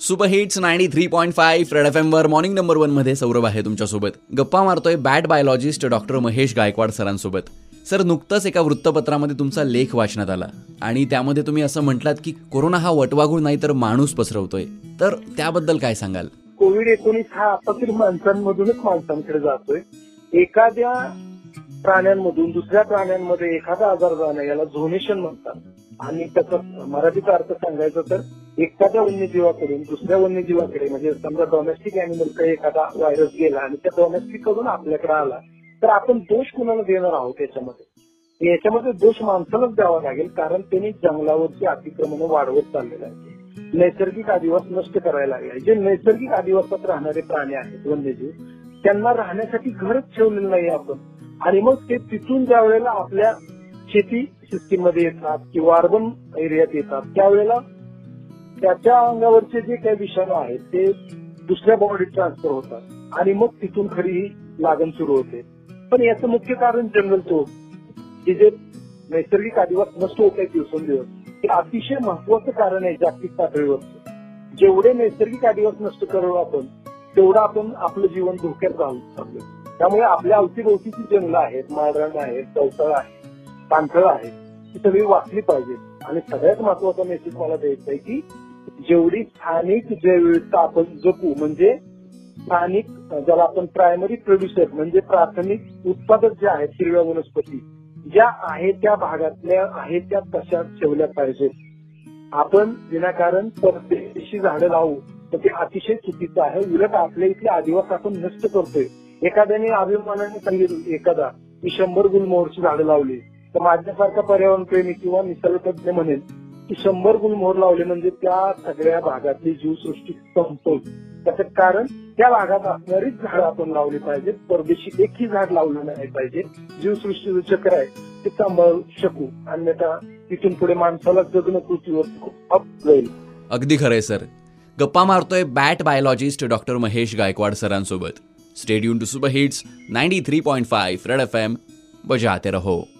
Super hits ninety three point five red F एमवर morning number वनमध्ये सौरभ आहे तुमच्यासोबत. गप्पा मारतोय bat biologist doctor Mahesh Gaikwad सरांसोबत. Sir नुकतंच एका वृत्तपत्रामध्ये तुमचा लेख वाचण्यात आला. आणि त्यामध्ये तुम्ही असं म्हटलात की कोरोना हा वटवाघूळ नाही तर माणूस पसरवतोय. तर त्याबद्दल काय सांगाल? कोविड एकोणीस हा आपापील माणसांमधूनच माणसांकडे जातोय. एखाद्या प्राण्यांमधून दुसऱ्या प्राण्यांमध्ये एखादा आजार जाणं याला झोनेशन म्हणतात. आणि त्याचा मराठीचा अर्थ सांगायचा तर एखाद्या वन्यजीवाकडून दुसऱ्या वन्यजीवाकडे म्हणजे समजा डॉमेस्टिक अॅनिमलकडे एखादा व्हायरस गेला आणि त्या डॉमेस्टिककडून आपल्याकडे आला तर आपण दोष कुणाला देणार आहोत याच्यामध्ये? याच्यामध्ये दोष माणसालाच द्यावा लागेल कारण त्यांनी जंगलावरची अतिक्रमण वाढवत चाललेलं आहे. नैसर्गिक आदिवास नष्ट करायला लागले जे नैसर्गिक आदिवासात राहणारे प्राणी आहेत वन्यजीव त्यांना राहण्यासाठी घरच ठेवलेलं नाही आपण. आणि मग ते तिथून ज्या वेळेला आपल्या शेती सिस्टीममध्ये येतात किंवा अर्बन एरियात येतात त्यावेळेला त्याच्या अंगावरचे जे काही विषाणू आहेत ते दुसऱ्या बॉडीत ट्रान्सफर होतात. आणि मग तिथून खरी ही लागण सुरू होते. पण याचं मुख्य कारण जंगल तो की जे नैसर्गिक आदिवास नष्ट होत आहे दिवसेंदिवस हे अतिशय महत्वाचं कारण आहे जागतिक पातळीवरचं. जेवढे नैसर्गिक आदिवास नष्ट करू आपण तेवढं आपण आपलं जीवन धोक्यात राहू शकतो. त्यामुळे आपल्या अवतीभोवतीची जंगलं आहेत माळरान आहेत चौसाळ आहे पाणथळ आहे ती सगळी वाचली पाहिजे आणि सगळ्यात महत्त्वाचा मेसेज मला द्यायचा आहे की जेवढी स्थानिक जैवविविधता आपण जपू म्हणजे स्थानिक ज्याला आपण प्रायमरी प्रोड्युसर म्हणजे प्राथमिक उत्पादक जे आहेत हिरव्या वनस्पती ज्या आहेत त्या भागातल्या आहेत त्या तशा ठेवल्या पाहिजेत. आपण विनाकारण परदेशी झाडं लावू तर ते अतिशय चुकीचं आहे. उलट आपल्या इथले आदिवास आपण नष्ट करतोय. एखाद्याने अभिमानाने सांगितलं एखादा मी शंभर गुलमोहरची झाडं लावली तर माझ्यासारखा पर्यावरणप्रेमी किंवा निसर्गतज्ञ म्हणेल की शंभर मोर लावले म्हणजे त्या सगळ्या भागातली जीवसृष्टी संपवली. त्याचं कारण त्या भागात असणारीच झाडं आपण लावली पाहिजेत. परदेशी एकही झाड लावलं नाही पाहिजे. जीवसृष्टीचं चक्र आहे ते सांभाळू शकू. अन्यथा तिथून पुढे माणसाला जगणं पृथ्वीवर खूप अप जाईल. अगदी खरंय सर. गप्पा मारतोय bat biologist doctor Mahesh Gaikwad सरांसोबत. Stay tuned to super hits ninety three point five red F M बजाते रहो.